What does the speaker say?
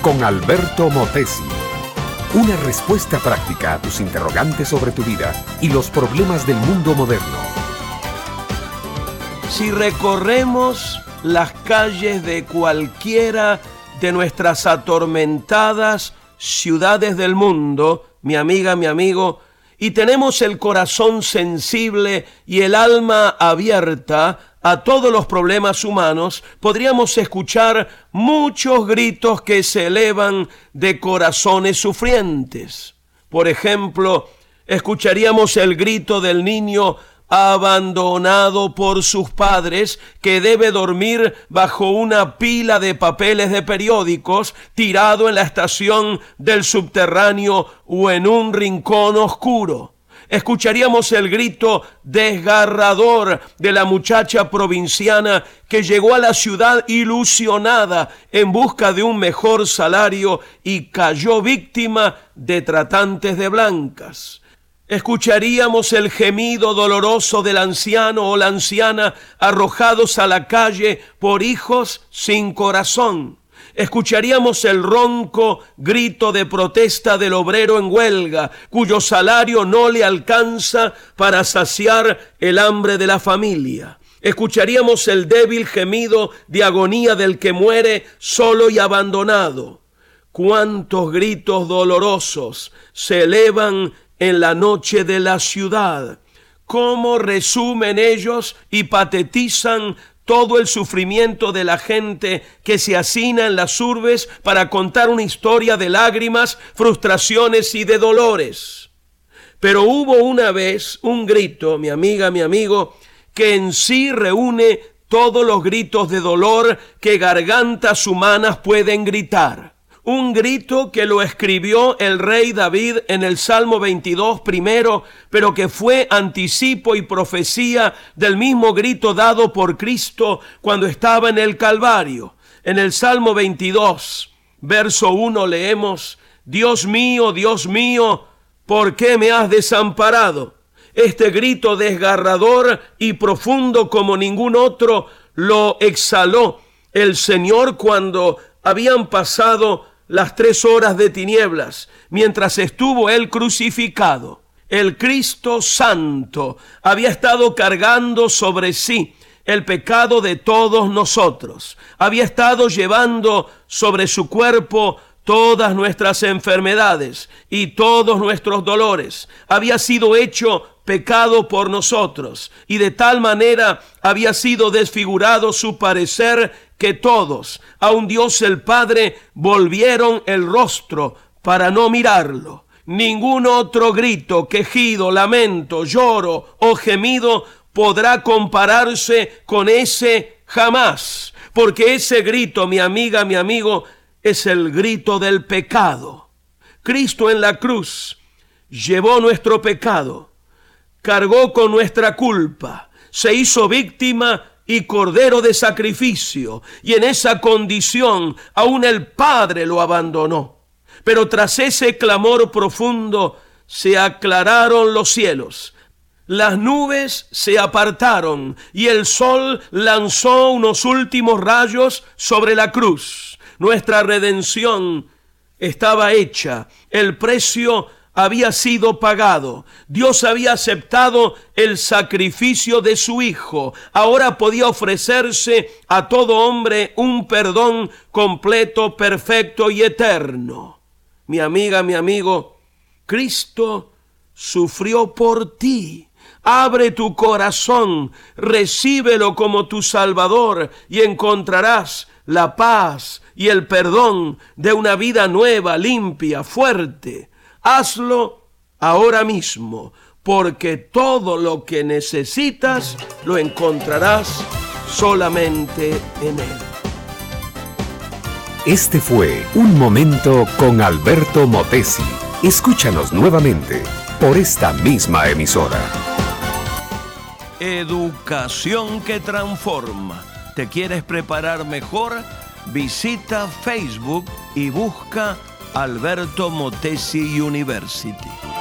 con Alberto Motesi. Una respuesta práctica a tus interrogantes sobre tu vida y los problemas del mundo moderno. Si recorremos las calles de cualquiera de nuestras atormentadas ciudades del mundo, mi amiga, mi amigo, y tenemos el corazón sensible y el alma abierta a todos los problemas humanos, podríamos escuchar muchos gritos que se elevan de corazones sufrientes. Por ejemplo, escucharíamos el grito del niño abandonado por sus padres, que debe dormir bajo una pila de papeles de periódicos, tirado en la estación del subterráneo o en un rincón oscuro. Escucharíamos el grito desgarrador de la muchacha provinciana que llegó a la ciudad ilusionada en busca de un mejor salario y cayó víctima de tratantes de blancas escucharíamos el gemido doloroso del anciano o la anciana arrojados a la calle por hijos sin corazón. Escucharíamos el ronco grito de protesta del obrero en huelga, cuyo salario no le alcanza para saciar el hambre de la familia. Escucharíamos el débil gemido de agonía del que muere solo y abandonado. Cuántos gritos dolorosos se elevan en la noche de la ciudad. Cómo resumen ellos y patetizan todo el sufrimiento de la gente que se hacina en las urbes para contar una historia de lágrimas, frustraciones y de dolores. Pero hubo una vez un grito, mi amiga, mi amigo, que en sí reúne todos los gritos de dolor que gargantas humanas pueden gritar un grito que lo escribió el rey David en el Salmo 22 primero, pero que fue anticipo y profecía del mismo grito dado por Cristo cuando estaba en el Calvario. En el Salmo 22, verso 1 leemos, Dios mío, Dios mío, ¿por qué me has desamparado? Este grito desgarrador y profundo como ningún otro lo exhaló el Señor cuando habían pasado las tres horas de tinieblas, mientras estuvo él crucificado. El Cristo Santo había estado cargando sobre sí el pecado de todos nosotros. Había estado llevando sobre su cuerpo todas nuestras enfermedades y todos nuestros dolores. Había sido hecho pecado por nosotros y de tal manera había sido desfigurado su parecer que todos, un Dios el Padre, volvieron el rostro para no mirarlo. Ningún otro grito, quejido, lamento, lloro o gemido podrá compararse con ese jamás, porque ese grito, mi amiga, mi amigo, es el grito del pecado. Cristo en la cruz llevó nuestro pecado, cargó con nuestra culpa, se hizo víctima y cordero de sacrificio, y en esa condición aún el Padre lo abandonó. Pero tras ese clamor profundo se aclararon los cielos, las nubes se apartaron y el sol lanzó unos últimos rayos sobre la cruz. Nuestra redención estaba hecha, el precio había sido pagado. Dios había aceptado el sacrificio de su Hijo. Ahora podía ofrecerse a todo hombre un perdón completo, perfecto y eterno. Mi amiga, mi amigo, Cristo sufrió por ti. Abre tu corazón, recíbelo como tu Salvador y encontrarás la paz y el perdón de una vida nueva, limpia, fuerte hazlo ahora mismo, porque todo lo que necesitas lo encontrarás solamente en Él. Este fue Un Momento con Alberto Motesi. Escúchanos nuevamente por esta misma emisora. Educación que transforma. ¿Te quieres preparar mejor? Visita Facebook y busca Alberto Motesi University.